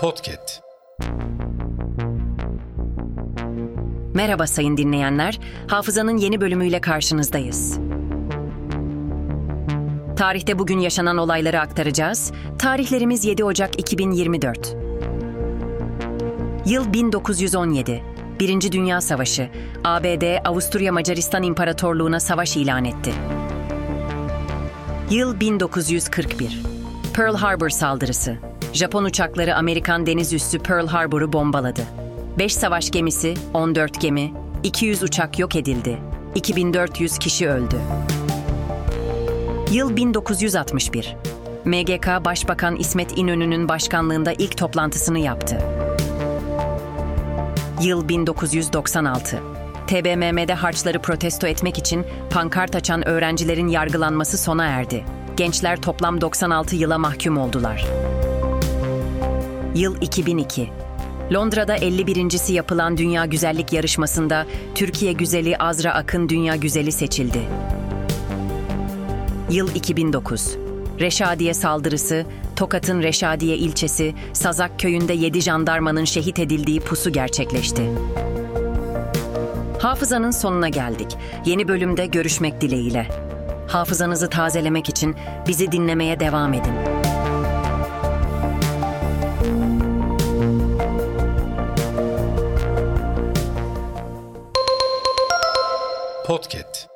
Podcast. Merhaba sayın dinleyenler, Hafızanın yeni bölümüyle karşınızdayız. Tarihte bugün yaşanan olayları aktaracağız. Tarihlerimiz 7 Ocak 2024. Yıl 1917. Birinci Dünya Savaşı. ABD, Avusturya Macaristan İmparatorluğu'na savaş ilan etti. Yıl 1941. Pearl Harbor saldırısı. Japon uçakları Amerikan deniz üssü Pearl Harbor'u bombaladı. 5 savaş gemisi, 14 gemi, 200 uçak yok edildi. 2400 kişi öldü. Yıl 1961. MGK Başbakan İsmet İnönü'nün başkanlığında ilk toplantısını yaptı. Yıl 1996. TBMM'de harçları protesto etmek için pankart açan öğrencilerin yargılanması sona erdi. Gençler toplam 96 yıla mahkum oldular. Yıl 2002. Londra'da 51.si yapılan Dünya Güzellik Yarışması'nda Türkiye güzeli Azra Akın Dünya Güzeli seçildi. Yıl 2009. Reşadiye saldırısı, Tokat'ın Reşadiye ilçesi, Sazak köyünde 7 jandarmanın şehit edildiği pusu gerçekleşti. Hafızanın sonuna geldik. Yeni bölümde görüşmek dileğiyle. Hafızanızı tazelemek için bizi dinlemeye devam edin. Podcast.